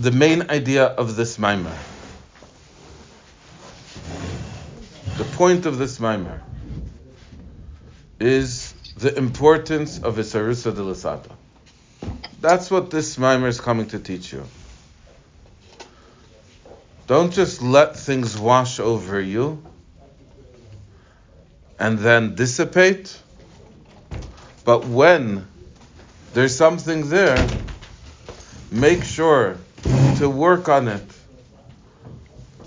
the main idea of this Maimer. The point of this Maimer is the importance of Isarusa de Lasata. That's what this mimer is coming to teach you. Don't just let things wash over you and then dissipate, but when there's something there, make sure to work on it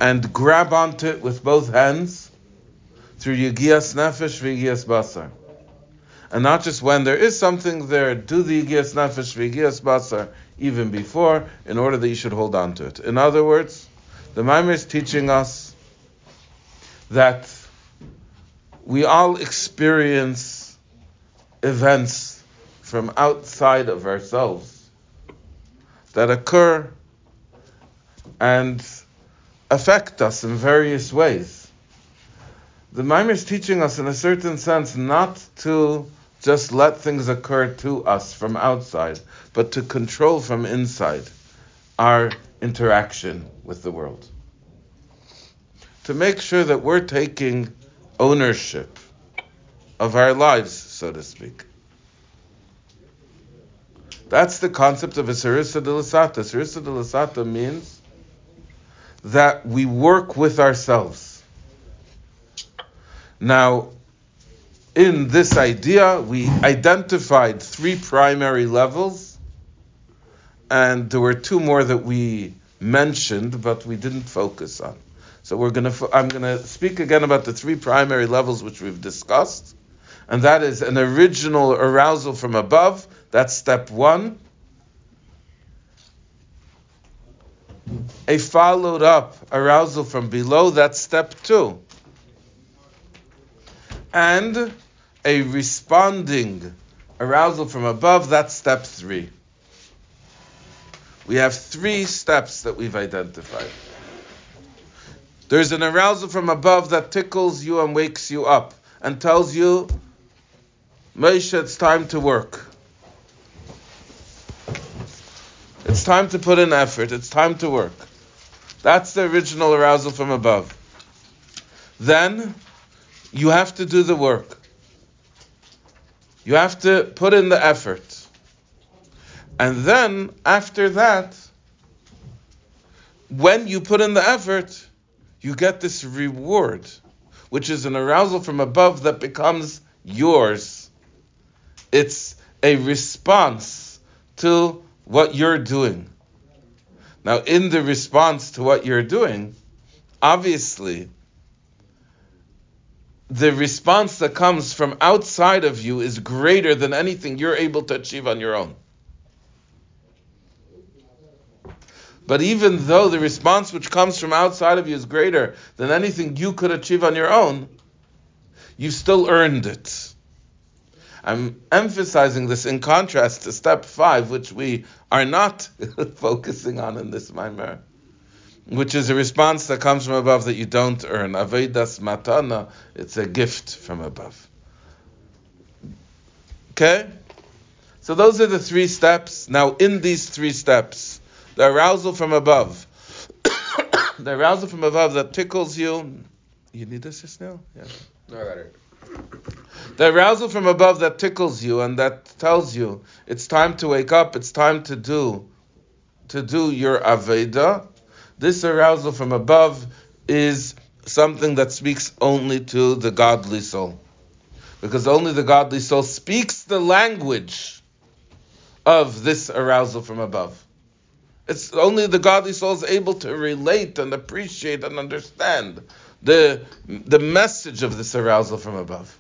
and grab onto it with both hands through Yigias Nefesh Yigias Basar. And not just when there is something there, do the Yigias Nefesh Yigias Basar even before, in order that you should hold on to it. In other words, the Maimer is teaching us that we all experience events from outside of ourselves that occur and affect us in various ways. The Maimer is teaching us, in a certain sense, not to just let things occur to us from outside, but to control from inside our interaction with the world. To make sure that we're taking ownership of our lives, so to speak. That's the concept of a Sarissa de Lasata. Sarissa de Lasata means that we work with ourselves. Now, in this idea, we identified three primary levels, and there were two more that we mentioned, but we didn't focus on. So we're to, I'm going to speak again about the three primary levels which we've discussed, and that is an original arousal from above. That's step one. A followed up arousal from below. That's step two. And a responding arousal from above. That's step three. We have three steps that we've identified. There's an arousal from above that tickles you and wakes you up and tells you, Moshe, it's time to work. It's time to put in effort. It's time to work. That's the original arousal from above. Then you have to do the work. You have to put in the effort. And then after that, when you put in the effort, you get this reward, which is an arousal from above that becomes yours. It's a response to what you're doing. Now, in the response to what you're doing, obviously, the response that comes from outside of you is greater than anything you're able to achieve on your own. But even though the response which comes from outside of you is greater than anything you could achieve on your own, you still earned it. I'm emphasizing this in contrast to step five, which we are not focusing on in this Maimer, which is a response that comes from above that you don't earn. Avedas matana, it's a gift from above. Okay? So those are the three steps. Now, in these three steps, the arousal from above. the arousal from above that tickles you. You need this just now? Yeah. No, I got it. The arousal from above that tickles you and that tells you it's time to wake up, it's time to do to do your Aveda. This arousal from above is something that speaks only to the godly soul. Because only the godly soul speaks the language of this arousal from above. It's only the godly soul is able to relate and appreciate and understand the, the message of this arousal from above.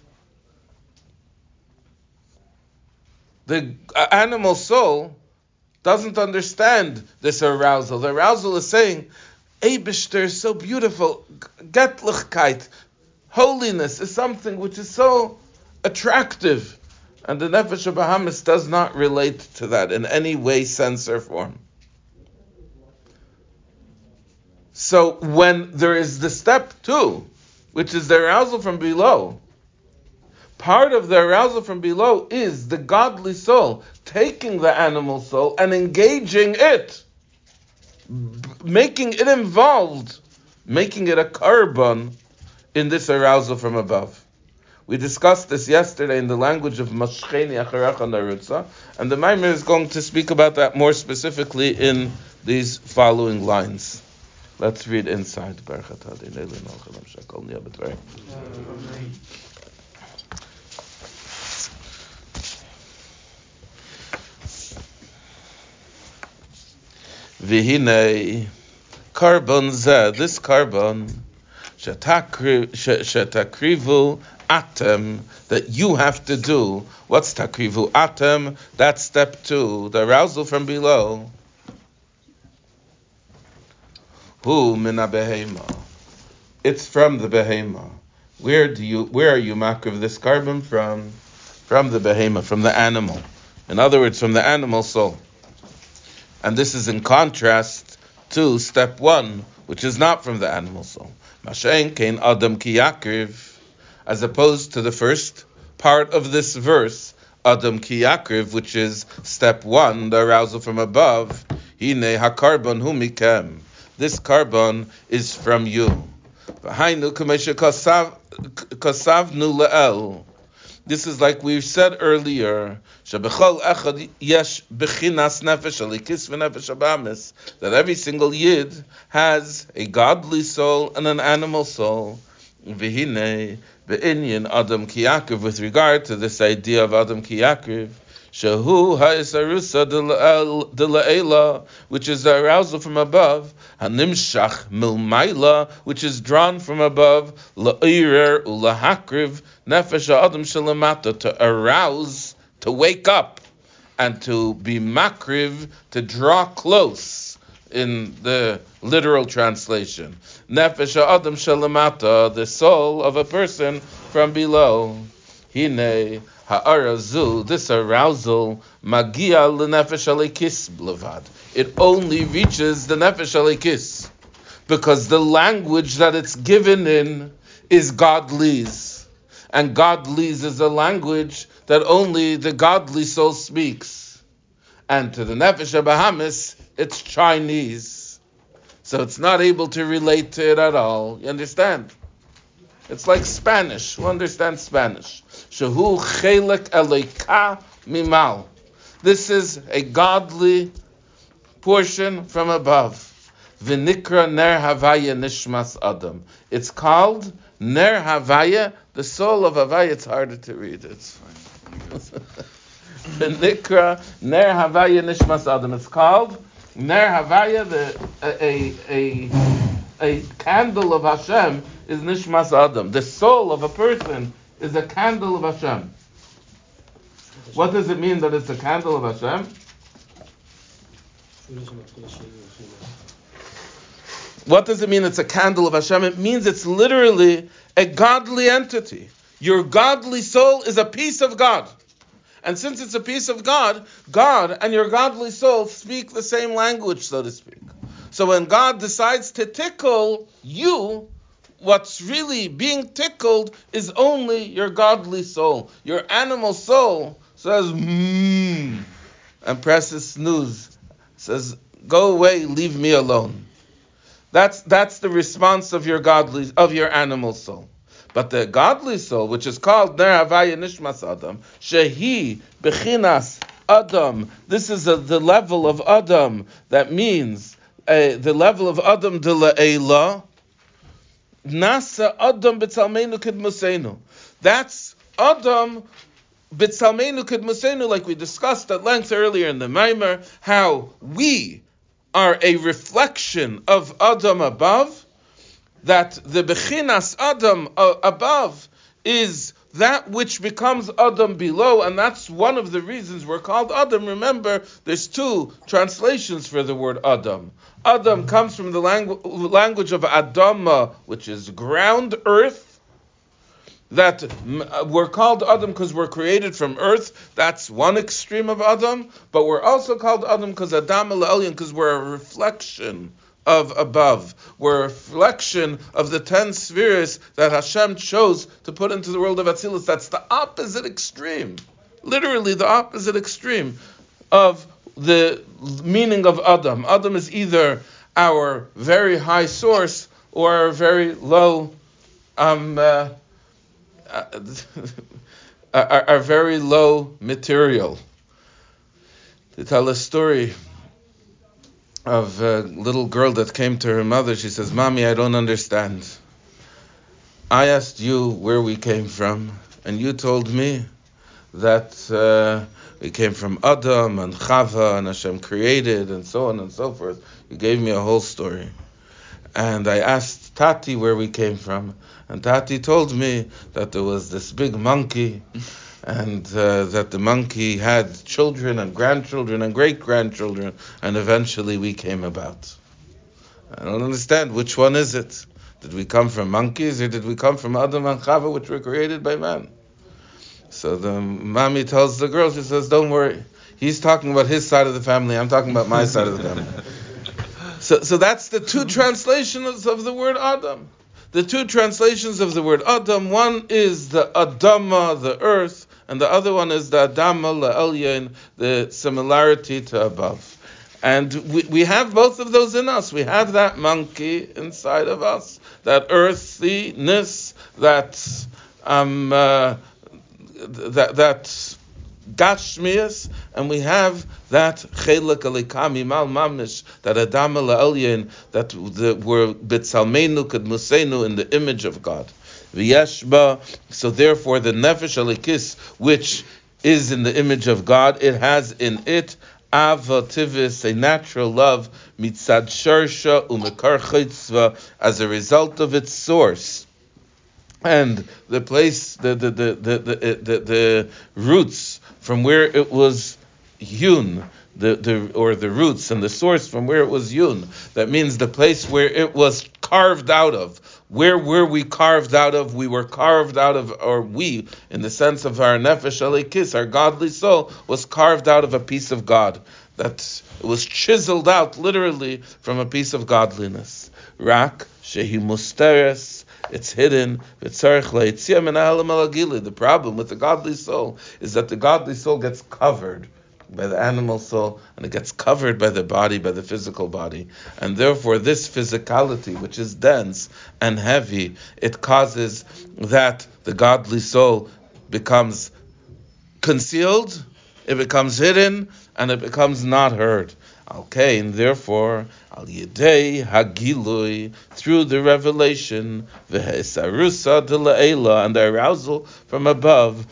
The animal soul doesn't understand this arousal. The arousal is saying, Eibishter is so beautiful. Getlichkeit, holiness is something which is so attractive. And the Nefesh of Bahamis does not relate to that in any way, sense, or form. So when there is the step two, which is the arousal from below, part of the arousal from below is the godly soul taking the animal soul and engaging it making it involved, making it a korban in this arousal from above. We discussed this yesterday in the language of Mashcheni Acharecha Narutza, and the Maimer is going to speak about that more specifically in these following lines. Let's read inside. Vihine korban zeh, this korban shetakrivu atem that you have to do. What's takrivu atem? That's step two, the arousal from below. Hu mina behema. It's from the behema. Where do you? Where are you makriv this korban from? From the behema, from the animal. In other words, from the animal soul. And this is in contrast to step one, which is not from the animal soul. Mashen adam kiyakriv, as opposed to the first part of this verse, adam kiyakriv, which is step one, the arousal from above. Hine hakarbon humikem. This korban is from you. This is like we said earlier, that every single yid has a godly soul and an animal soul. Adam with regard to this idea of Adam Kiyakriv. Shahu ha'isarusa de which is the arousal from above, hanimshach milmaila, which is drawn from above, la'irer ulahakriv nefesh adam shalamata, to arouse, to wake up, and to be makriv, to draw close, in the literal translation. Nefesh adam shalamata, the soul of a person from below. Hine ha'arazu, this arousal, magia l'nefesh alikis blavad. It only reaches the nefesh alikis because the language that it's given in is godly's, and godly's is a language that only the godly soul speaks, and to the nefesh Bahamis, it's Chinese, so it's not able to relate to it at all. You understand? It's like Spanish. Who understands Spanish? Shehu chelek eleka mimal. This is a godly portion from above. Vinikra ner havaya nishmas adam. It's called ner havaya, the soul of havaya. It's harder to read. It's fine. Vinikra ner havaya nishmas adam. It's called ner havaya, the a a a candle of Hashem is nishmas adam. The soul of a person is a candle of Hashem. What does it mean that it's a candle of Hashem? What does it mean it's a candle of Hashem? It means it's literally a godly entity. Your godly soul is a piece of God. And since it's a piece of God, God and your godly soul speak the same language, so to speak. So when God decides to tickle you, what's really being tickled is only your godly soul. Your animal soul says, mmm, and presses snooze. Says, go away, leave me alone. That's, that's the response of your godly, of your animal soul. But the godly soul, which is called Ner Havaya Nishmas Adam, Shehi Bechinas Adam, this is a, the level of Adam, that means uh, the level of Adam de la La'ela, Nasa Adam b'tzalmeinu kidmusenu. That's Adam b'tzalmeinu kidmusenu, like we discussed at length earlier in the Maimer, how we are a reflection of Adam above, that the Bechinas Adam above is that which becomes Adam below, and that's one of the reasons we're called Adam. Remember, there's two translations for the word Adam. Adam comes from the langu- language of Adama, which is ground, earth. That we're called Adam because we're created from earth. That's one extreme of Adam. But we're also called Adam because Adam Elyon, because we're a reflection of above. We're a reflection of the ten spheres that Hashem chose to put into the world of Atzilus. That's the opposite extreme. Literally the opposite extreme of the meaning of Adam. Adam is either our very high source or our very low, um, uh, uh, our, our very low material. To tell a story of a little girl that came to her mother, she says, Mommy, I don't understand. I asked you where we came from, and you told me that uh, we came from Adam and Chava and Hashem created and so on and so forth. You gave me a whole story. And I asked Tati where we came from, and Tati told me that there was this big monkey, and uh, that the monkey had children and grandchildren and great grandchildren, and eventually we came about. I don't understand which one is it. Did we come from monkeys or did we come from Adam and Chava, which were created by man? So the mommy tells the girl, she says, Don't worry. He's talking about his side of the family, I'm talking about my side of the family. So, so that's the two translations of the word Adam. The two translations of the word Adam, one is the Adama, the earth, and the other one is the Adama, La'elyin, the similarity to above. And we, we have both of those in us. We have that monkey inside of us, that earthiness, that um, uh, that that and we have that chelik alikami mal mamish, that adam la'elyin, that the, were betzalmenu kedmusenu in the image of God. V'yeshba, so therefore the nefesh alikis, which is in the image of God, it has in it avativis, a natural love, mitzad sharsha umekar as a result of its source. And the place, the the the the the, the, the roots from where it was hewn, the, the or the roots and the source from where it was hewn. That means the place where it was carved out of. Where were we carved out of? We were carved out of, or we, in the sense of our nefesh alikis, our godly soul, was carved out of a piece of God. That was chiseled out literally from a piece of godliness. Rak shehi musteres. It's hidden. The problem with the godly soul is that the godly soul gets covered by the animal soul, and it gets covered by the body, by the physical body. And therefore, this physicality, which is dense and heavy, it causes that the godly soul becomes concealed, it becomes hidden, and it becomes not heard. Okay, and therefore, al yedei hagilui, through the revelation, v'hesarusa de and the arousal from above,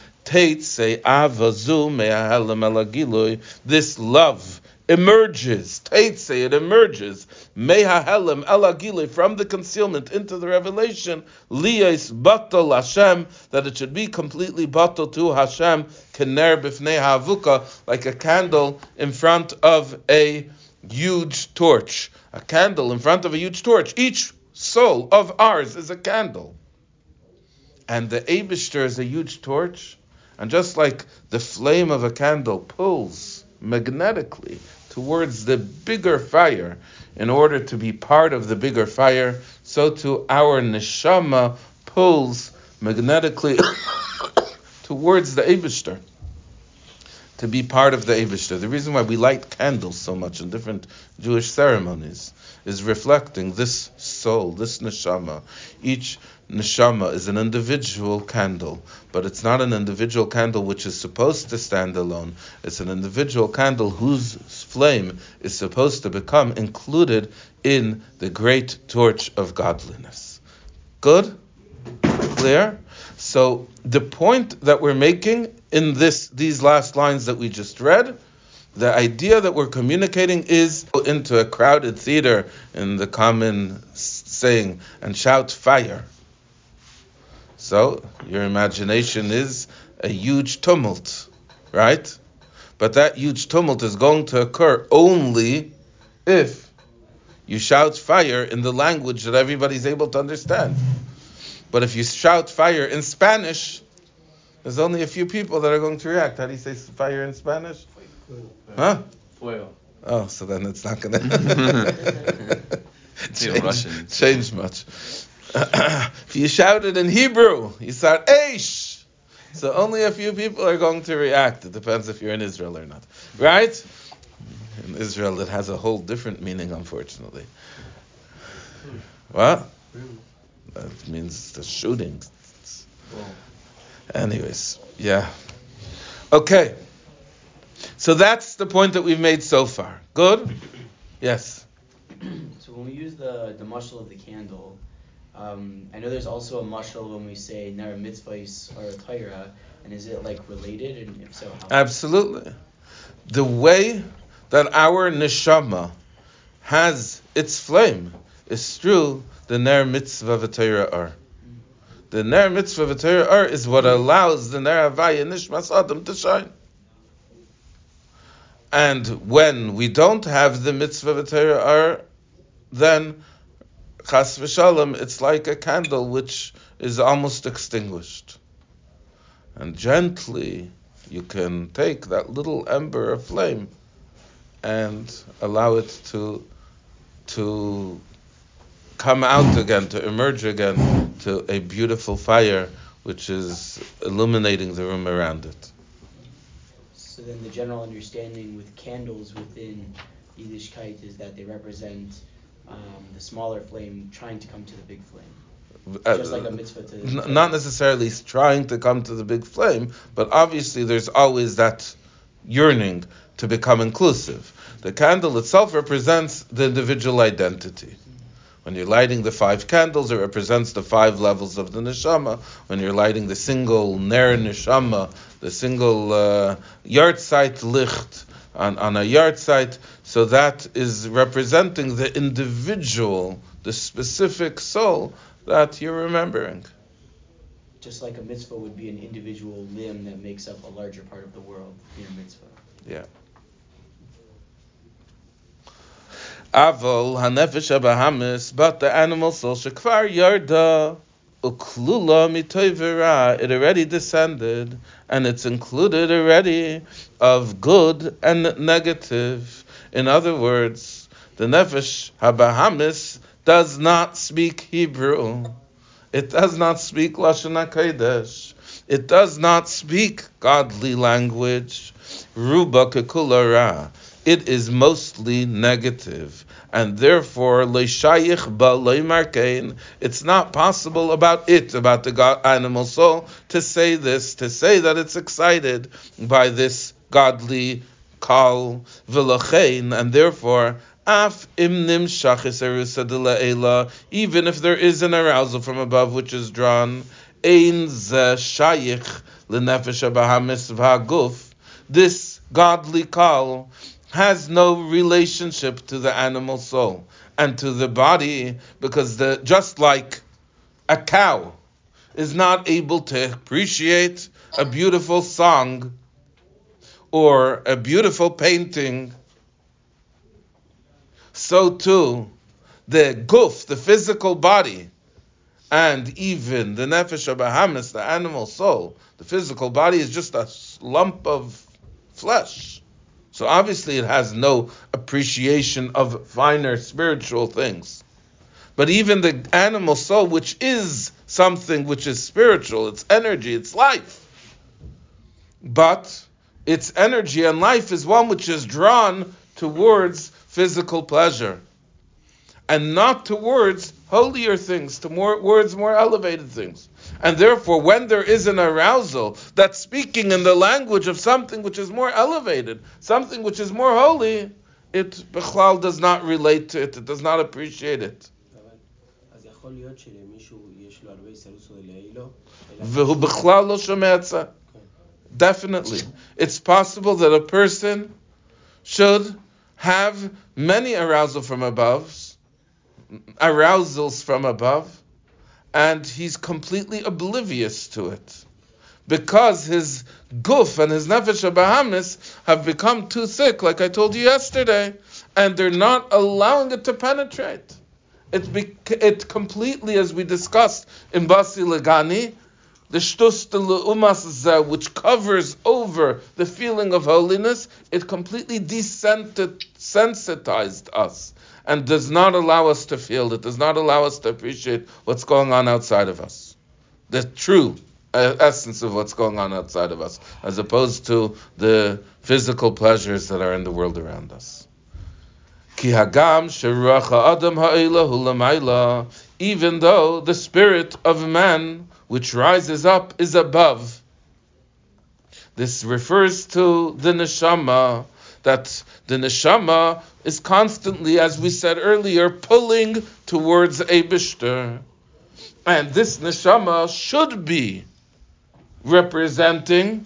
this love emerges. It emerges. From the concealment into the revelation. That it should be completely batal to Hashem. Like a candle in front of a huge torch. A candle in front of a huge torch. Each soul of ours is a candle. And the Abishter is a huge torch. And just like the flame of a candle pulls magnetically towards the bigger fire in order to be part of the bigger fire, so too our neshama pulls magnetically towards the Avishter to be part of the Avishter. The reason why we light candles so much in different Jewish ceremonies is reflecting this soul, this neshama. Each neshama is an individual candle, but it's not an individual candle which is supposed to stand alone. It's an individual candle whose flame is supposed to become included in the great torch of godliness. Good? Clear? So the point that we're making in this these last lines that we just read, the idea that we're communicating is into a crowded theater in the common saying and shout fire so your imagination is a huge tumult, right? But that huge tumult is going to occur only if you shout fire in the language that everybody's able to understand. But if you shout fire in Spanish, there's only a few people that are going to react. How do you say fire in Spanish? Huh? Fuego. Oh, so then it's not going to change, change much. if you shout it in Hebrew, you start Aish. So only a few people are going to react. It depends if you're in Israel or not. Right? in Israel it has a whole different meaning, unfortunately. What? That means the shooting. Anyways, yeah. Okay. So that's the point that we've made so far. Good? Yes. So when we use the the mushal of the candle, um, I know there's also a mushal when we say ner mitzvahs or a Torah, and is it like related? And if so, how? Absolutely. The way that our neshama has its flame is through the ner mitzvah v'Torah are. The ner mitzvah v'Torah are is what allows the ner havaya nishmas adam to shine. And when we don't have the mitzvah v'Torah are, then chas v'shalom, it's like a candle which is almost extinguished. And gently, you can take that little ember of flame and allow it to to come out again, to emerge again to a beautiful fire which is illuminating the room around it. So then the general understanding with candles within Yiddishkeit is that they represent um, the smaller flame trying to come to the big flame. Uh, Just like a mitzvah to n- not necessarily trying to come to the big flame, but obviously there's always that yearning to become inclusive. The candle itself represents the individual identity. When you're lighting the five candles, it represents the five levels of the neshama. When you're lighting the single ner neshama, the single uh, yahrzeit licht on, on a site, so that is representing the individual, the specific soul that you're remembering. Just like a mitzvah would be an individual limb that makes up a larger part of the world, being a mitzvah. Yeah. Avol hanefesh abahamis, but the animal soul shekvar yarda uklula mitoivera. It already descended, and it's included already of good and negative. In other words, the nefesh habahamis does not speak Hebrew. It does not speak lashon hakodesh. It does not speak godly language. Ruba kekulara it is mostly negative, and therefore leishayich ba It's not possible about it, about the God, animal soul, to say this, to say that it's excited by this godly call v'lachein, and therefore. Af imnim even if there is an arousal from above which is drawn, ein ze shayich l'nefesh v'haguf. This godly call has no relationship to the animal soul and to the body because the just like a cow is not able to appreciate a beautiful song or a beautiful painting so too the guf the physical body and even the nefesh abahamis the animal soul the physical body is just a lump of flesh so obviously it has no appreciation of finer spiritual things. But even the animal soul, which is something which is spiritual, its energy, its life, but its energy and life is one which is drawn towards physical pleasure and not towards holier things, to more words more elevated things. And therefore, when there is an arousal that's speaking in the language of something which is more elevated, something which is more holy, it bechlal does not relate to it, it does not appreciate it. Definitely. It's possible that a person should have many arousal from above, arousals from above, and he's completely oblivious to it. Because his guf and his nefesh abahamis have become too thick, like I told you yesterday, and they're not allowing it to penetrate. It, be, it completely, as we discussed in Basi Legani, the shtus umas which covers over the feeling of holiness, it completely desensitized us and does not allow us to feel it, does not allow us to appreciate what's going on outside of us. The true uh, essence of what's going on outside of us, as opposed to the physical pleasures that are in the world around us. Even though the spirit of man which rises up is above. This refers to the neshama, that the neshama is constantly, as we said earlier, pulling towards a bishter. And this neshama should be representing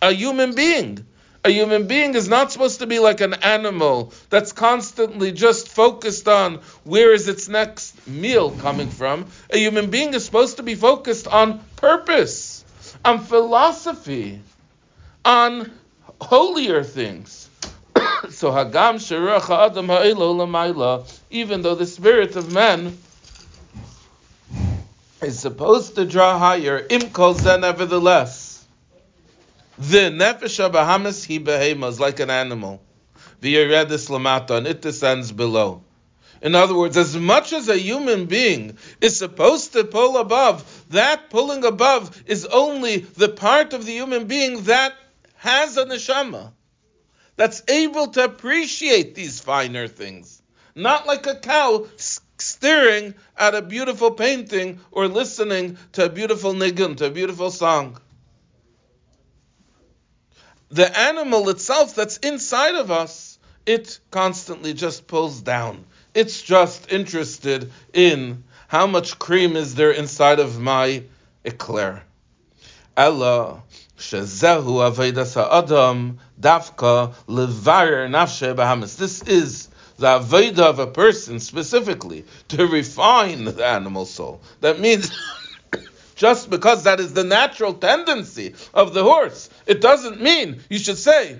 a human being. A human being is not supposed to be like an animal that's constantly just focused on where is its next meal coming from. A human being is supposed to be focused on purpose, on philosophy, on holier things. so Hagam Shiracha Adam Ha'ilo even though the spirit of man is supposed to draw higher, Imkol nevertheless the nefesh Bahamis he behemoth like an animal. V'yeredis lamata, and it descends below. In other words, as much as a human being is supposed to pull above, that pulling above is only the part of the human being that has a neshama, that's able to appreciate these finer things. Not like a cow staring at a beautiful painting or listening to a beautiful nigun, to a beautiful song the animal itself that's inside of us, it constantly just pulls down. It's just interested in how much cream is there inside of my eclair. Ella shezehu avedas adam davka levarer nafshe bahamis. This is the aveda of a person specifically to refine the animal soul. That means just because that is the natural tendency of the horse. It doesn't mean you should say,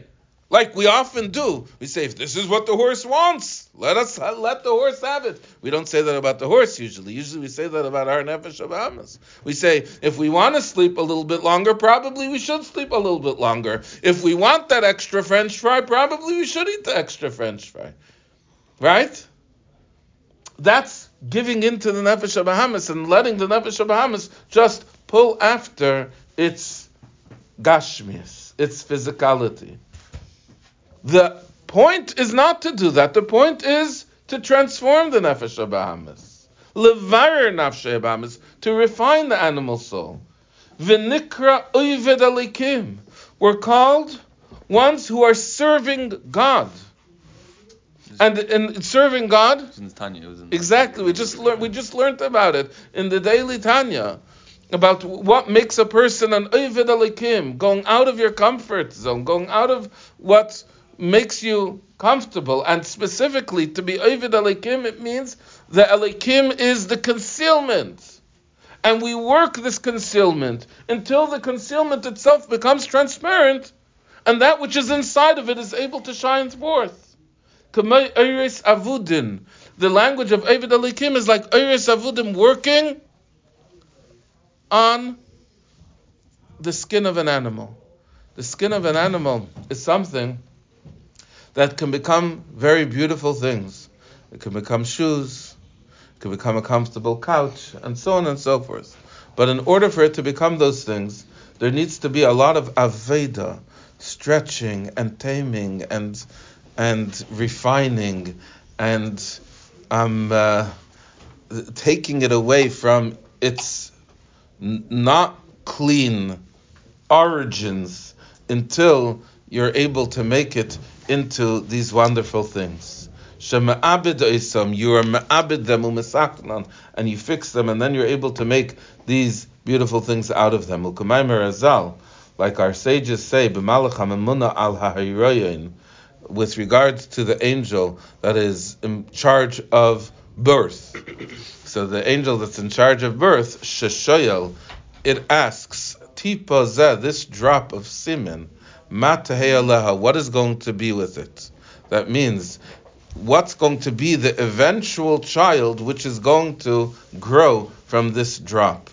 like we often do, we say, if this is what the horse wants, let us let the horse have it. We don't say that about the horse usually. Usually we say that about our nefesh abamas. We say, if we want to sleep a little bit longer, probably we should sleep a little bit longer. If we want that extra French fry, probably we should eat the extra French fry. Right? That's giving into the nefesh of Bahamis and letting the nefesh of Bahamis just pull after its gashmias, its physicality. The point is not to do that. The point is to transform the nefesh of Bahamis, levarer nafshe Bahamis, to refine the animal soul. V'nikra uyved alikim. We're called ones who are serving God. And in serving God, exactly. We just learned. We just learned about it in the daily Tanya about what makes a person an oived alikim, going out of your comfort zone, going out of what makes you comfortable, and specifically to be oived alikim, it means the alikim is the concealment. And we work this concealment until the concealment itself becomes transparent, and that which is inside of it is able to shine forth. Avudin. The language of Avid Alikim is like Iris Avudim working on the skin of an animal. The skin of an animal is something that can become very beautiful things. It can become shoes, it can become a comfortable couch, and so on and so forth. But in order for it to become those things, there needs to be a lot of Aveda, stretching and taming and and refining and um, uh, taking it away from its n- not clean origins until you're able to make it into these wonderful things. You are ma'abid them and you fix them, and then you're able to make these beautiful things out of them. Like our sages say, al with regards to the angel that is in charge of birth. So the angel that's in charge of birth, Sheshoyel, it asks, Tipa zeh, this drop of semen, Mataheyaleha, what is going to be with it? That means, what's going to be the eventual child which is going to grow from this drop?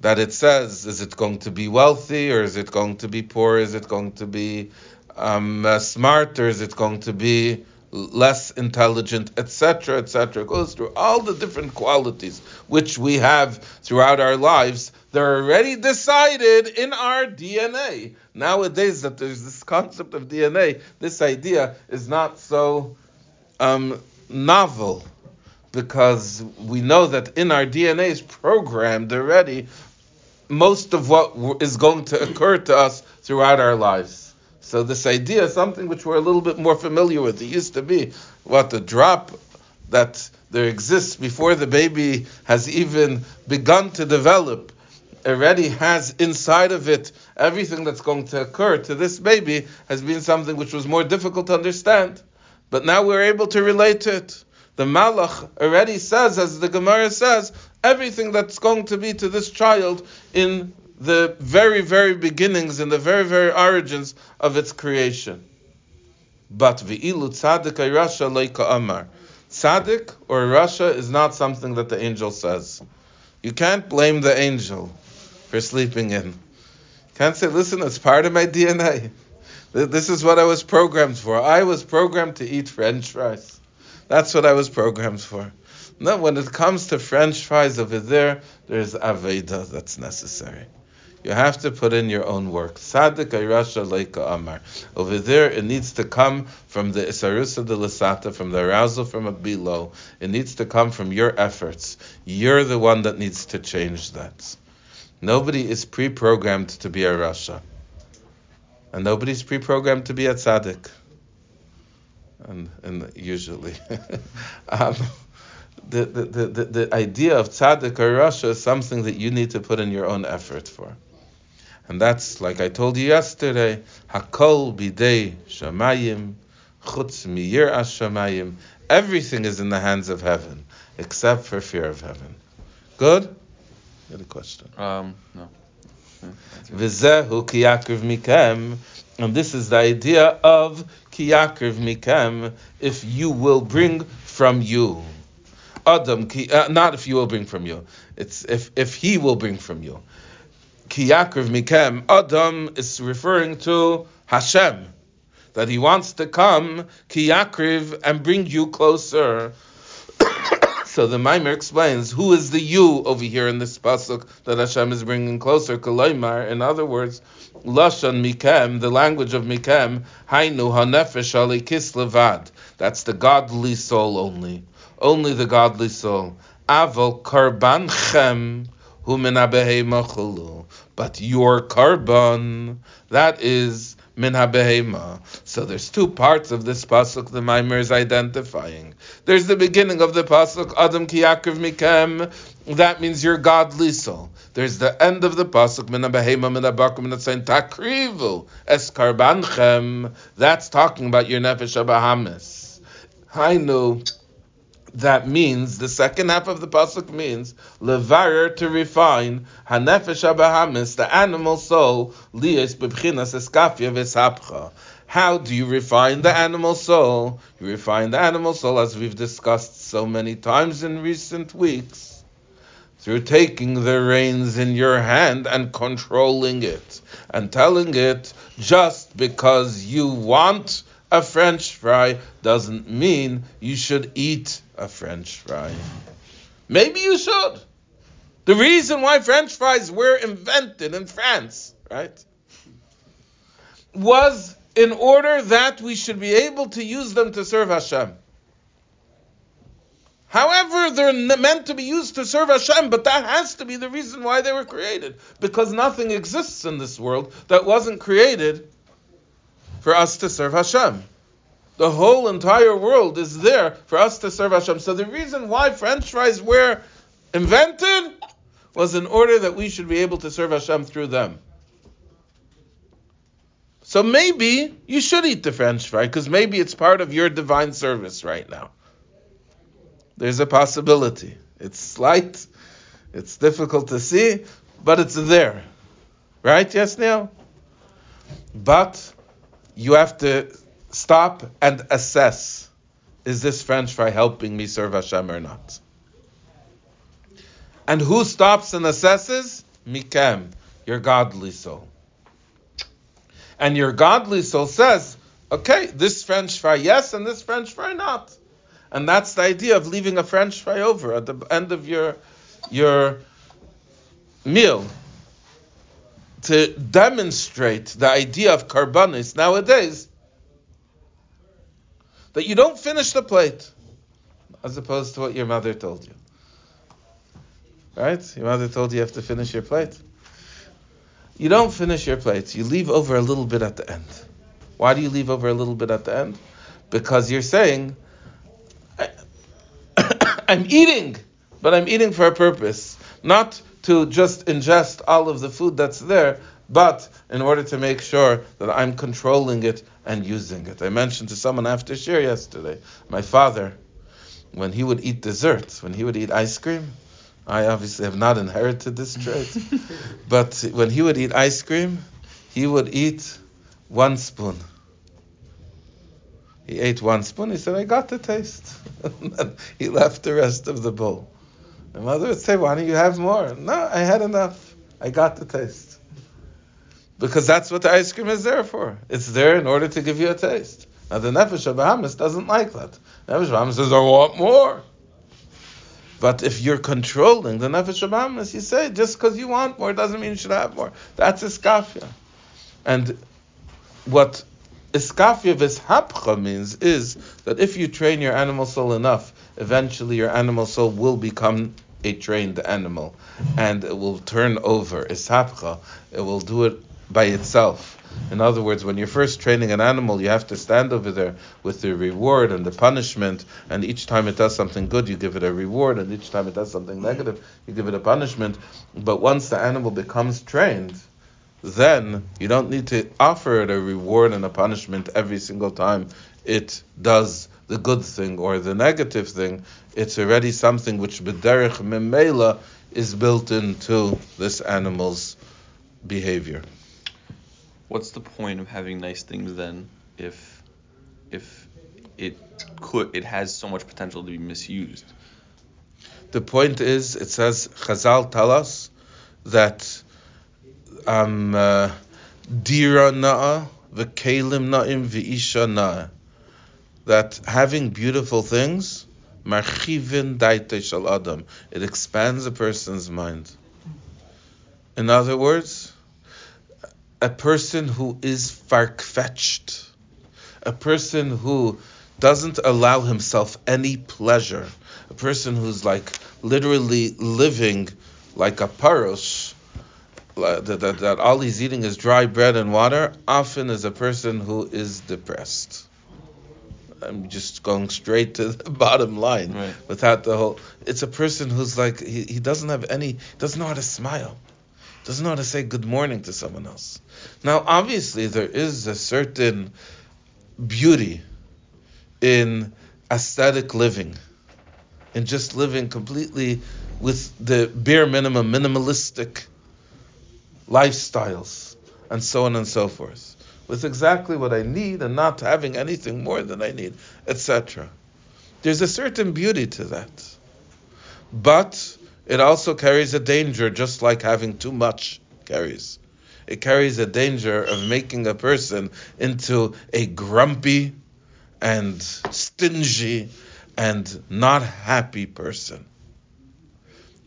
That it says, is it going to be wealthy or is it going to be poor? Is it going to be um, uh, smarter? Is it going to be less intelligent, etc., etc.? It goes through all the different qualities which we have throughout our lives. They're already decided in our DNA. Nowadays, that there's this concept of DNA, this idea is not so um, novel because we know that in our DNA is programmed already most of what is going to occur to us throughout our lives. So this idea something which we're a little bit more familiar with. It used to be what the drop that there exists before the baby has even begun to develop already has inside of it everything that's going to occur to this baby has been something which was more difficult to understand. But now we're able to relate to it. The Malach already says, as the Gemara says, everything that's going to be to this child in the very, very beginnings, and the very, very origins of its creation. But v'ilu tzaddik Rasha leika amar. Tzaddik or Rasha is not something that the angel says. You can't blame the angel for sleeping in. You can't say, listen, it's part of my DNA. This is what I was programmed for. I was programmed to eat French fries. That's what I was programmed for. Now, when it comes to French fries over there, there's Aveda that's necessary. You have to put in your own work. Sadik Ayrasha Leika Amar. Over there, it needs to come from the Isarusa de Lasata, from the arousal from a below. It needs to come from your efforts. You're the one that needs to change that. Nobody is pre programmed to be a Rasha and nobody's pre-programmed to be a tzaddik. And, and usually, um, the, the, the, the idea of tzaddik or rasha is something that you need to put in your own effort for. And that's, like I told you yesterday, hakol bidei shamayim, chutz miyir shamayim. Everything is in the hands of heaven, except for fear of heaven. Good? You had a question? Um, no. V'zehu kiyakriv mikem, and this is the idea of kiyakriv mikem, if you will bring from you. Adam, uh, not if you will bring from you. It's if if he will bring from you. Kiyakriv mikem. Adam is referring to Hashem, that he wants to come kiyakriv and bring you closer. So the Maimer explains who is the you over here in this pasuk that Hashem is bringing closer. Kalaymar, in other words, lashon mikem, the language of mikem, hainu hanefesh alikis levad. That's the godly soul only, only the godly soul. Aval karbanchem But your korban, that is min. So there's two parts of this pasuk the Maimer is identifying. There's the beginning of the pasuk Adam ki mikem. That means your godly soul. There's the end of the pasuk min habehema min habakum min takrivu es karbanchem. That's talking about your nefesh abahamis. I know that means the second half of the pasuk means levarer to refine hanefesh abahamis the animal soul lias bebchinas eskafia v'sapcha. How do you refine the animal soul? You refine the animal soul as we've discussed so many times in recent weeks through taking the reins in your hand and controlling it and telling it just because you want a French fry doesn't mean you should eat a French fry. Maybe you should. The reason why French fries were invented in France, right, was in order that we should be able to use them to serve Hashem. However, they're meant to be used to serve Hashem, but that has to be the reason why they were created. Because nothing exists in this world that wasn't created for us to serve Hashem. The whole entire world is there for us to serve Hashem. So the reason why French fries were invented was in order that we should be able to serve Hashem through them. So maybe you should eat the French fry because maybe it's part of your divine service right now. There's a possibility. It's slight, it's difficult to see, but it's there. Right? Yes, Neil? But you have to stop and assess is this French fry helping me serve Hashem or not? And who stops and assesses? Mikem, your godly soul. And your godly soul says, okay, this French fry yes, and this French fry not. And that's the idea of leaving a French fry over at the end of your your meal to demonstrate the idea of carbonis nowadays that you don't finish the plate, as opposed to what your mother told you. Right? Your mother told you you have to finish your plate. You don't finish your plate. You leave over a little bit at the end. Why do you leave over a little bit at the end? Because you're saying, I'm eating, but I'm eating for a purpose. Not to just ingest all of the food that's there, but in order to make sure that I'm controlling it and using it. I mentioned to someone after share yesterday, my father, when he would eat desserts, when he would eat ice cream, I obviously have not inherited this trait, but when he would eat ice cream, he would eat one spoon. He ate one spoon. He said, I got the taste. he left the rest of the bowl. My mother would say, Why don't you have more? No, I had enough. I got the taste. Because that's what the ice cream is there for. It's there in order to give you a taste. Now the Nefesh Bahamis doesn't like that. Nefesh Bahamis says, I want more. But if you're controlling the Nefesh Bahamis, you say, just because you want more doesn't mean you should have more. That's iskafia. And what iskafia vishapcha means is that if you train your animal soul enough, eventually your animal soul will become a trained animal, and it will turn over. Ishapcha, it will do it by itself. In other words, when you're first training an animal, you have to stand over there with the reward and the punishment, and each time it does something good, you give it a reward, and each time it does something negative, you give it a punishment. But once the animal becomes trained, then you don't need to offer it a reward and a punishment every single time it does the good thing or the negative thing. It's already something which b'derech memela is built into this animal's behavior. What's the point of having nice things then if if it could it has so much potential to be misused? The point is, it says Chazal tell us that um, uh, dira na'a v'kelim na'im v'isha na'a that having beautiful things marchivin adam it expands a person's mind. In other words, a person who is farfetched, a person who doesn't allow himself any pleasure, a person who's like literally living like a parush, that, that, that all he's eating is dry bread and water, often is a person who is depressed. I'm just going straight to the bottom line Right. without the whole. It's a person who's like he, he doesn't have any, doesn't know how to smile, doesn't know how to say good morning to someone else. Now, obviously, there is a certain beauty in aesthetic living, in just living completely with the bare minimum, minimalistic lifestyles, and so on and so forth, with exactly what I need and not having anything more than I need, etc. There's a certain beauty to that. But it also carries a danger, just like having too much carries. It carries a danger of making a person into a grumpy and stingy and not happy person.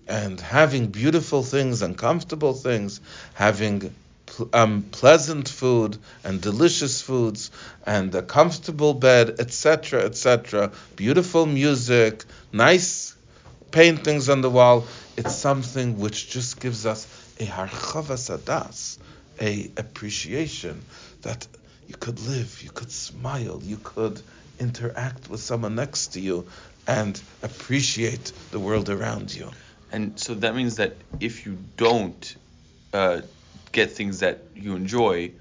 And having beautiful things and comfortable things, having um, pleasant food and delicious foods and a comfortable bed, etc., etc., beautiful music, nice paintings on the wall, it's something which just gives us a harchavas adas, a appreciation that you could live, you could smile, you could interact with someone next to you and appreciate the world around you. And so that means that if you don't uh, get things that you enjoy,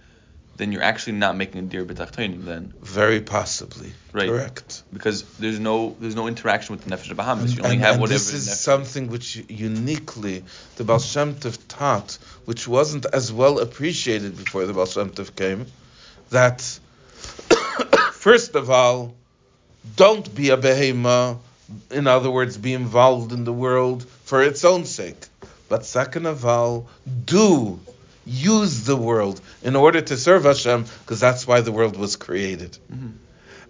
then you're actually not making a dear b'tachtonim then, Very possibly. Right. Correct. because there's no there's no interaction with the nefesh Bahamis. And, You only and- have and whatever. this is nefesh- something which uniquely the Baal Shem Tov taught, which wasn't as well appreciated before the Baal Shem Tov came, that first of all, don't be a behema, in other words, be involved in the world for its own sake. But second of all, do use the world in order to serve Hashem, because that's why the world was created. Mhm.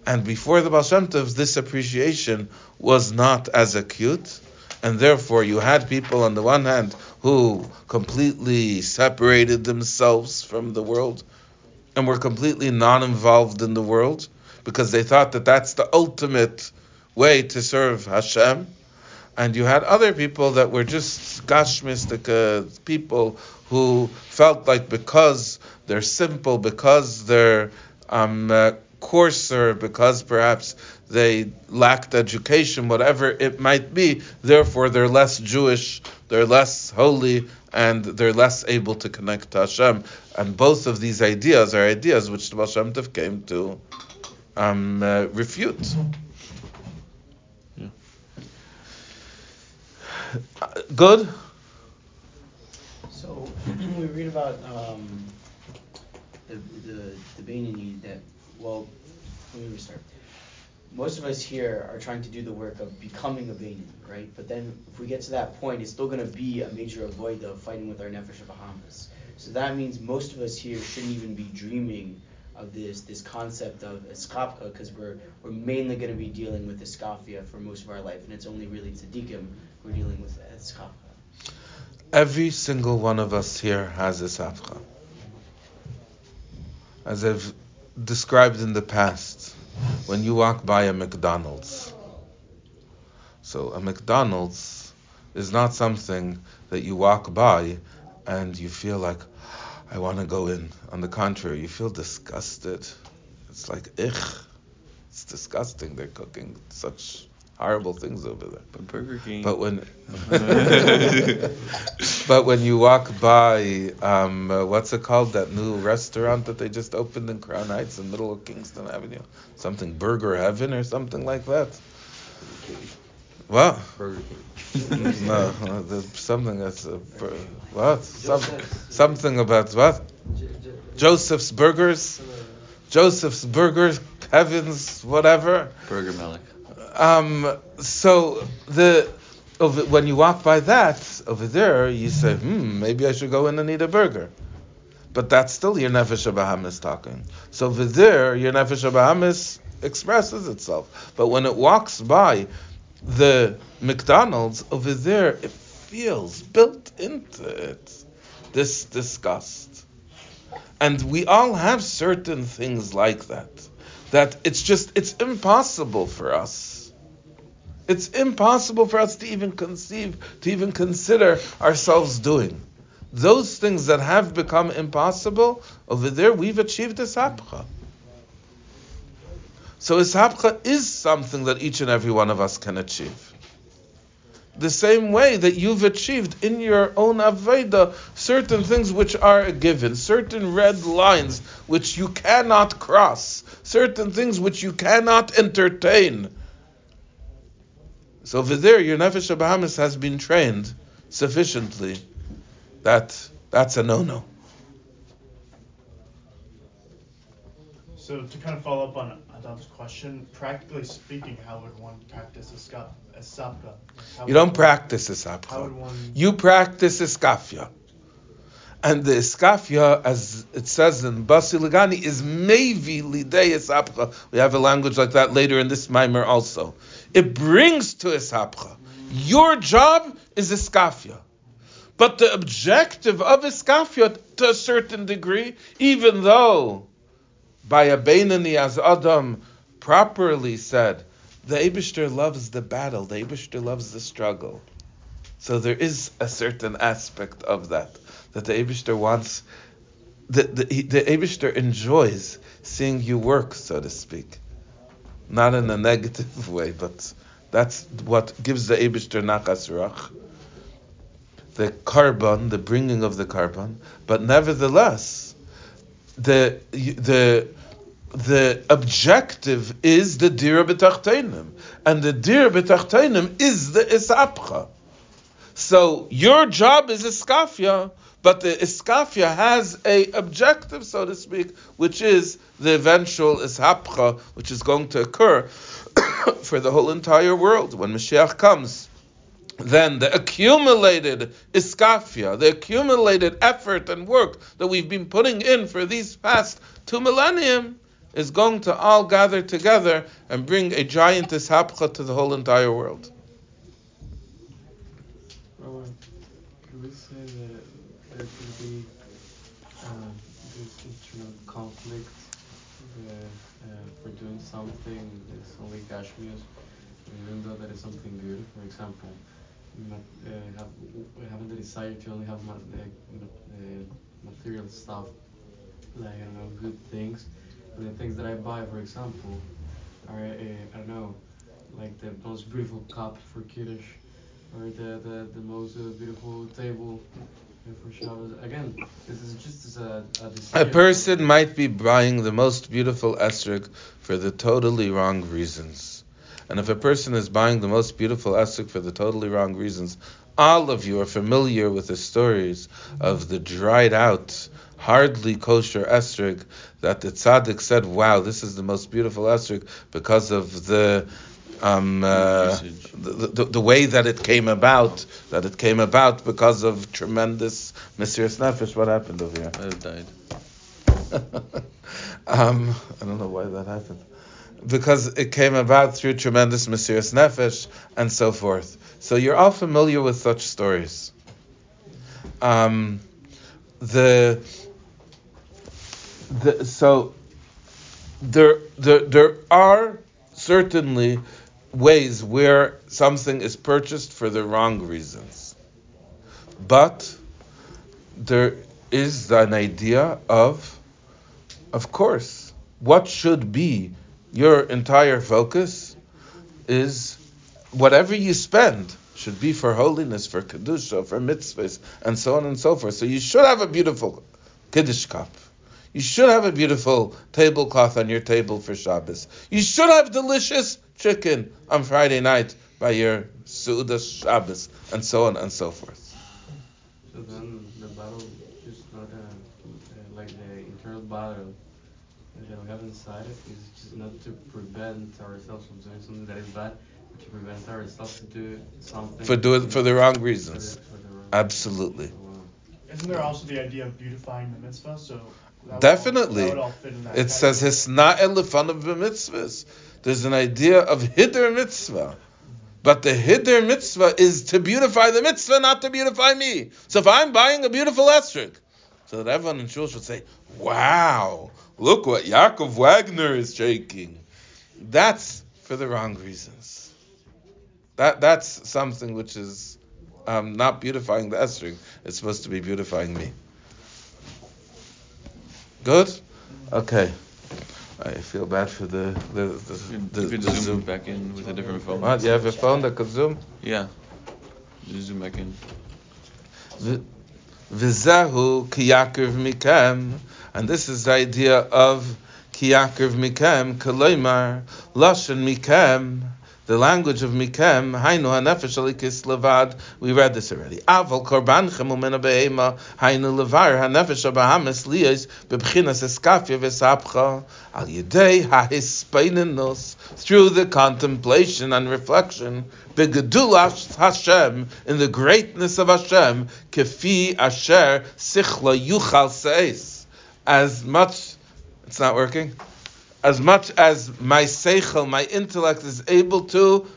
And before the Baal Shem Tov, this appreciation was not as acute, and therefore you had people on the one hand who completely separated themselves from the world and were completely non-involved in the world because they thought that that's the ultimate way to serve Hashem. And you had other people that were just gashmistic people who felt like because they're simple, because they're um, uh, coarser, because perhaps they lacked education, whatever it might be, therefore they're less Jewish, they're less holy, and they're less able to connect to Hashem. And both of these ideas are ideas which the Baal Shem Tov came to um, uh, refute. Good. So we read about um, the the the Beinoni that well, let me restart. Most of us here are trying to do the work of becoming a Beinoni, right? But then if we get to that point, it's still going to be a major avoid of fighting with our nefesh Bahamis. So that means most of us here shouldn't even be dreaming of this this concept of eskapka because we're we're mainly going to be dealing with iskafia for most of our life, and it's only really tzaddikim we're dealing with eskapka. Every single one of us here has a safcha. As I've described in the past, when you walk by a McDonald's, so a McDonald's is not something that you walk by and you feel like, I want to go in. On the contrary, you feel disgusted. It's like, ich. It's disgusting. They're cooking such horrible things over there. But Burger King. But when, but when you walk by, um, uh, what's it called? That new restaurant that they just opened in Crown Heights, in the middle of Kingston Avenue, something Burger Heaven or something like that. What? Burger King. no, no, there's something that's a, bur- what? Some, something about what? Joseph's Burgers, Joseph's Burgers, Kevin's, whatever. Burger Malik. Um, so the over, when you walk by that over there, you say, hmm, maybe I should go in and eat a burger. But that's still your nefesh Bahamis talking. So over there, your nefesh Bahamis expresses itself. But when it walks by the McDonald's over there, it feels built into it this disgust. And we all have certain things like that. That it's just, it's impossible for us. It's impossible for us to even conceive, to even consider ourselves doing. Those things that have become impossible, over there we've achieved isapcha. So isapcha is something that each and every one of us can achieve. The same way that you've achieved in your own Aveda certain things which are a given, certain red lines which you cannot cross, certain things which you cannot entertain. So over there, your nefesh Bahamis has been trained sufficiently that that's a no-no. So to kind of follow up on Adam's question, practically speaking, how would one practice a a sapka? You don't practice How would isapcha. one? You practice iskafia. And the iskafia, as it says in Basi Lagani, is mevi lidei isapcha. We have a language like that later in this Maimer also. It brings to isapcha. Your job is iskafia. But the objective of iskafia, to a certain degree, even though by a Beinoni as Adam properly said, the Abishter loves the battle, the Abishter loves the struggle. So there is a certain aspect of that that the Abishter wants. The the, he- the Abishter enjoys seeing you work, so to speak, not in a negative way, but that's what gives the Abishter nachas ruach, the korban, the bringing of the korban. But nevertheless, the the the objective is the dir b'tachtenim, and the dir b'tachtenim is the isapcha. So your job is iskafia, but the iskafia has a objective, so to speak, which is the eventual ishapcha, which is going to occur for the whole entire world when Mashiach comes. Then the accumulated iskafia, the accumulated effort and work that we've been putting in for these past two millennium, is going to all gather together and bring a giant ishapcha to the whole entire world. Or could we say that there could be um, this internal conflict uh, for doing something is only gashmius, even though that is something good. For example, uh, have, having the desire to only have uh, uh, material stuff, like I don't know, good things. the things that I buy, for example, are uh, I don't know, like the most beautiful cup for kiddush, or the the, the most uh, beautiful table uh. Again, this is just a, a, A person might be buying the most beautiful esrog for the totally wrong reasons. And if a person is buying the most beautiful esrog for the totally wrong reasons, all of you are familiar with the stories of the dried out, hardly kosher esrog that the tzaddik said, "Wow, this is the most beautiful esrog because of the." Um, uh, the, the, the way that it came about, that it came about because of tremendous Mesiris Nefesh. What happened over here? I died. um, I don't know why that happened. Because it came about through tremendous Mesiris Nefesh and so forth. So you're all familiar with such stories. Um, the, the so there, there there are certainly ways where something is purchased for the wrong reasons, but there is an idea of of course, what should be your entire focus is whatever you spend should be for holiness, for kedusha, for mitzvahs, and so on and so forth. So you should have a beautiful kiddush cup. You should have a beautiful tablecloth on your table for Shabbos. You should have delicious chicken on Friday night by your Suda Shabbos, and so on and so forth. So then the battle is not uh, uh, like the internal battle that we have inside it is just not to prevent ourselves from doing something that is bad, but to prevent ourselves to do something For do it for the wrong for the- reasons. for the wrong- Absolutely. Wow. Isn't there also the idea of beautifying the mitzvah? So that would all- Definitely. that would all fit in that It says category. hisna elefan of the mitzvahs. There's an idea of hiddur mitzvah. But the hiddur mitzvah is to beautify the mitzvah, not to beautify me. So if I'm buying a beautiful esrog, so that everyone in shul should say, "Wow, look what Yaakov Wagner is shaking." That's for the wrong reasons. That that's something which is um, not beautifying the esrog. It's supposed to be beautifying me. Good. Okay. I feel bad for the the the, You the, could the zoom, Zoom. back in with a different phone. What? You have a phone that could zoom? Yeah. Just zoom back in. V- Vizahu kiyakriv mikem, and this is the idea of kiyakriv mikem, kaloimar, lashon mikem, the language of mikem, hainu hanefesh alikis levad. We read this already. Aval korbanchem umena behema, hainu levar hanefesh abahamis liyos bebchinas eskafia vesapcha al yedei hahispaininus through the contemplation and reflection begedulas Hashem in the greatness of Hashem kefi asher sichla yuchal seis as much it's not working as much as my seichel my intellect is able to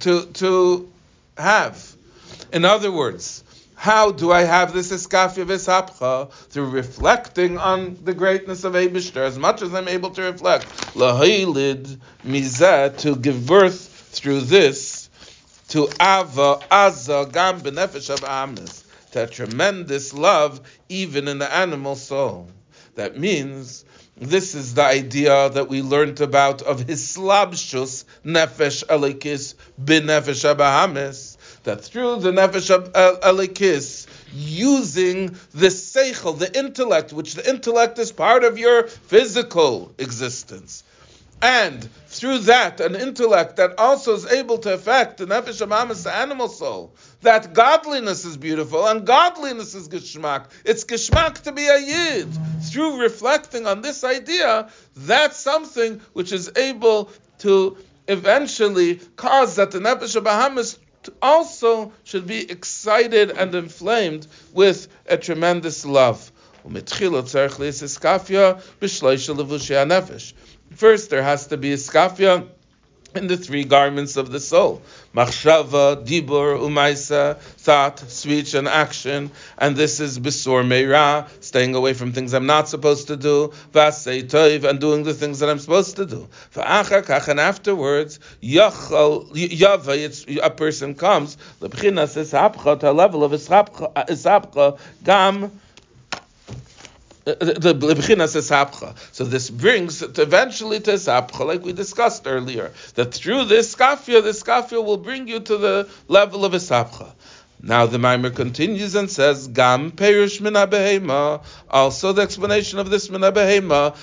to to have. In other words how do I have this eskafia v'sapcha through reflecting on the greatness of Eibishter as much as I'm able to reflect. Lahailid mizah to give birth through this to ava aza gam benefesh of amis to a tremendous love even in the animal soul. That means this is the idea that we learned about of hislabshus nefesh elikis benefesh abahamis that through the nefesh ab- uh, elikis using the seichel, the intellect, which the intellect is part of your physical existence. And through that, an intellect that also is able to affect the nefesh amamis, the animal soul, that godliness is beautiful and godliness is geschmack. It's geschmack to be a yid. Through reflecting on this idea, that's something which is able to eventually cause that the nefesh Bahamas also should be excited and inflamed with a tremendous love. ומתחילה צריך להיות איסקפיה בשלושה לבושי הנפש. First, there has to be iskafia in the three garments of the soul. Machshava, Dibur, Umaisa, thought, speech, and action. And this is Bisur Meira, staying away from things I'm not supposed to do, Vasei Toiv, and doing the things that I'm supposed to do. V'achar and afterwards, Yachal, Yava, a person comes, Lebchinas Ishapcha, to a level of Ishapcha, Gam, Uh, the Bchinas Esapcha. So this brings to eventually to Esapcha, like we discussed earlier, that through this skafia, this skafia will bring you to the level of Esapcha. Now the Maimer continues and says, Gam perish mina Also the explanation of this mina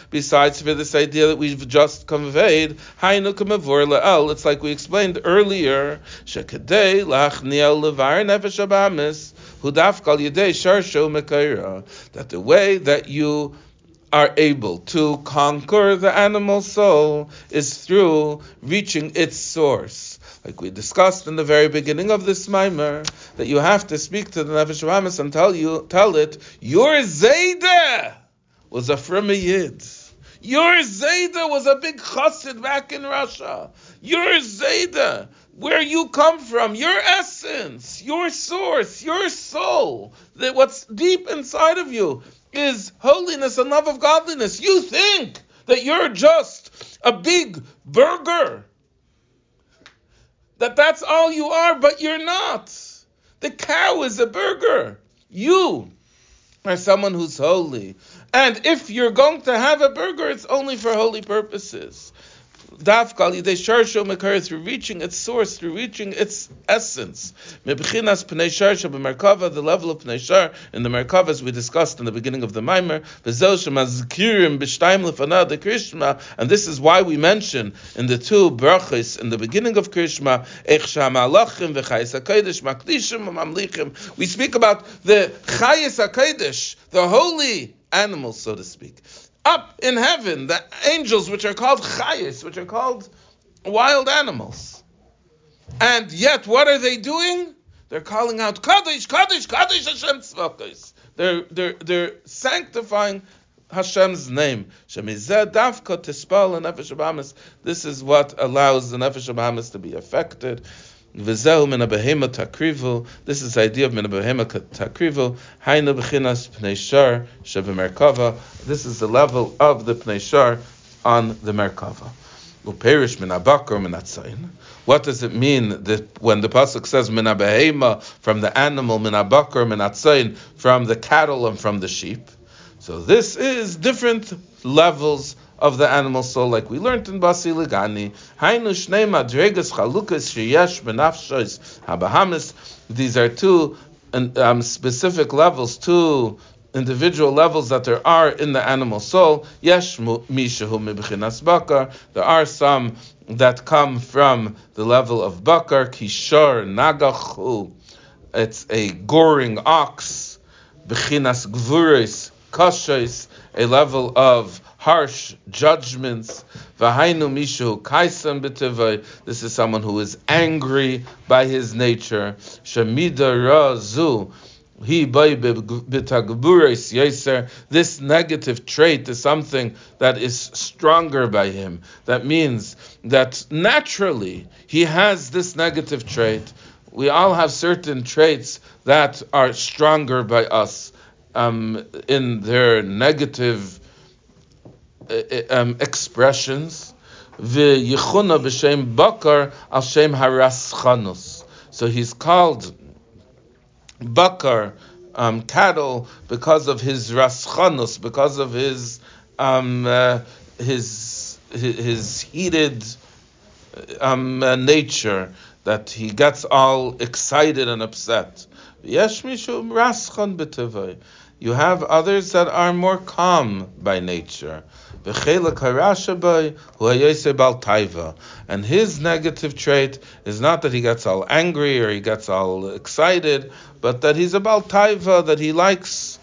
besides for this idea that we've just conveyed, hainu. It's like we explained earlier, shekadei lachniel levar nefesh abamis that the way that you are able to conquer the animal soul is through reaching its source. Like we discussed in the very beginning of this Maimer, that you have to speak to the Nefesh Ramis and tell you, tell it, your Zayda was a Yid. Your Zayda was a big chassid back in Russia. Your Zayda where you come from, your essence, your source, your soul, that what's deep inside of you is holiness and love of godliness. You think that you're just a big burger, that that's all you are, but you're not. The cow is a burger. You are someone who's holy. And if you're going to have a burger, it's only for holy purposes. Dafkal Yidei Sharsho Mekar through reaching its source, through reaching its essence. Mebchinas Pnei Sharsho B'Merkava, the level of Pnei Shar in the Merkava as we discussed in the beginning of the Maimer. V'zel Shemazkirim B'Shtaim Lefana the Krishma, and this is why we mention in the two brachas in the beginning of Krishma, Ech Shamalachim V'Chayis HaKadosh Makdishim Mamlichim. We speak about the Chayis HaKadosh, the holy animals, so to speak up in heaven, the angels which are called chayis, which are called wild animals. And yet, what are they doing? They're calling out Kaddish, Kaddish, Kaddish Hashem Tzvakos. They're, they're, they're sanctifying Hashem's name. This is what allows the Nefesh Abahamis to be affected. Takrivu. This is the idea of min takrivu. Hainu b'chinas pnei shar shebemerkava. This is the level of the pnei shar on the merkava. Uperish min abakar min atzayin. What does it mean that when the pasuk says min from the animal, min abakar min atzayin from the cattle and from the sheep? So this is different levels of the animal soul, like we learned in Basiligani. Hainu shnei madregas chalukas sheyesh benafshois habahamis. These are two um, specific levels, two individual levels that there are in the animal soul. Yesh mishahu mibchinas bakar. There are some that come from the level of bakar, kishor nagachu. It's a goring ox. Bechinas gvuris kashos, a level of harsh judgments. Vahainu mishu kaisam b'tevay. This is someone who is angry by his nature. Shamida razu. This negative trait is something that is stronger by him. That means that naturally he has this negative trait. We all have certain traits that are stronger by us um, in their negative um, expressions. V'yichuna b'shem bakar al shem haraschanus. So he's called bakar, um, cattle, because of his raschanus, because of his um, uh, his, his, his heated um, uh, nature that he gets all excited and upset. Yesh mishum raschan b'tevay. You have others that are more calm by nature. And his negative trait is not that he gets all angry or he gets all excited, but that he's about taiva, that he likes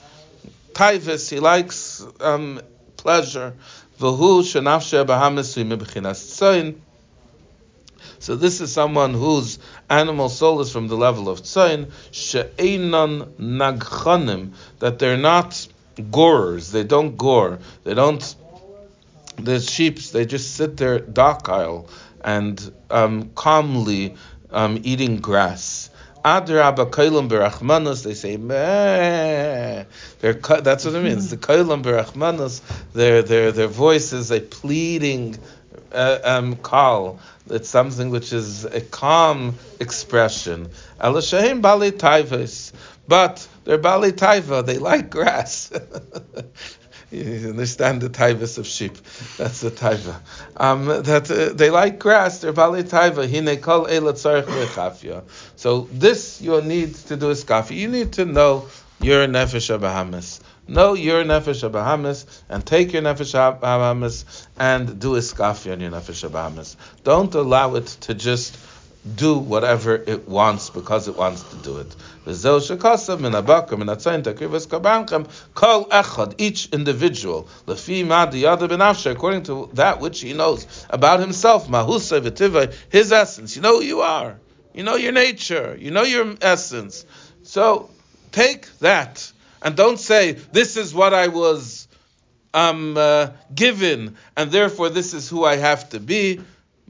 taivas, he likes um, pleasure. So this is someone whose animal soul is from the level of tzayin, she'enon nagchanim, that they're not gorers, they don't gore, they don't, the sheep, they just sit there docile and um, calmly um, eating grass. Adraba kailam berachmanos. They say meh. They're that's what it means. The kailam berachmanos. Their their their voice is a pleading uh, um, call. It's something which is a calm expression. Taivas, but they're bali taiva. They like grass. You understand the taivas of sheep. That's the taiva. Um, that uh, they like grass. They're bali taiva. So this you'll need to do is kafi. You need to know your nefesh abahamis. Know your nefesh abahamis and take your nefesh abahamis and do iskafi on your nefesh abahamis. Don't allow it to just do whatever it wants because it wants to do it. Each individual, according to that which he knows about himself, his essence. You know who you are. You know your nature. You know your essence. So take that and don't say, This is what I was um, uh, given, and therefore this is who I have to be.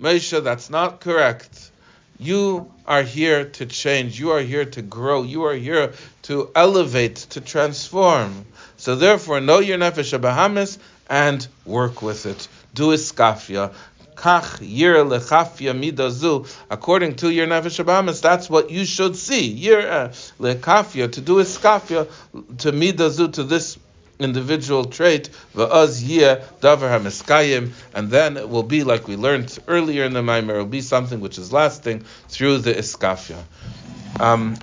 Moshe, that's not correct. You are here to change. You are here to grow. You are here to elevate, to transform. So therefore, know your nefesh abahamis and work with it. Do iskafia. Kach yir lechafia midazu. According to your nefesh abahamis, that's what you should see. Yir uh, lechafia to do iskafia to midazu to this individual trait, va'az yeh davar hamiskayim, and then it will be like we learned earlier in the Maimer, it will be something which is lasting through the iskafia. Um,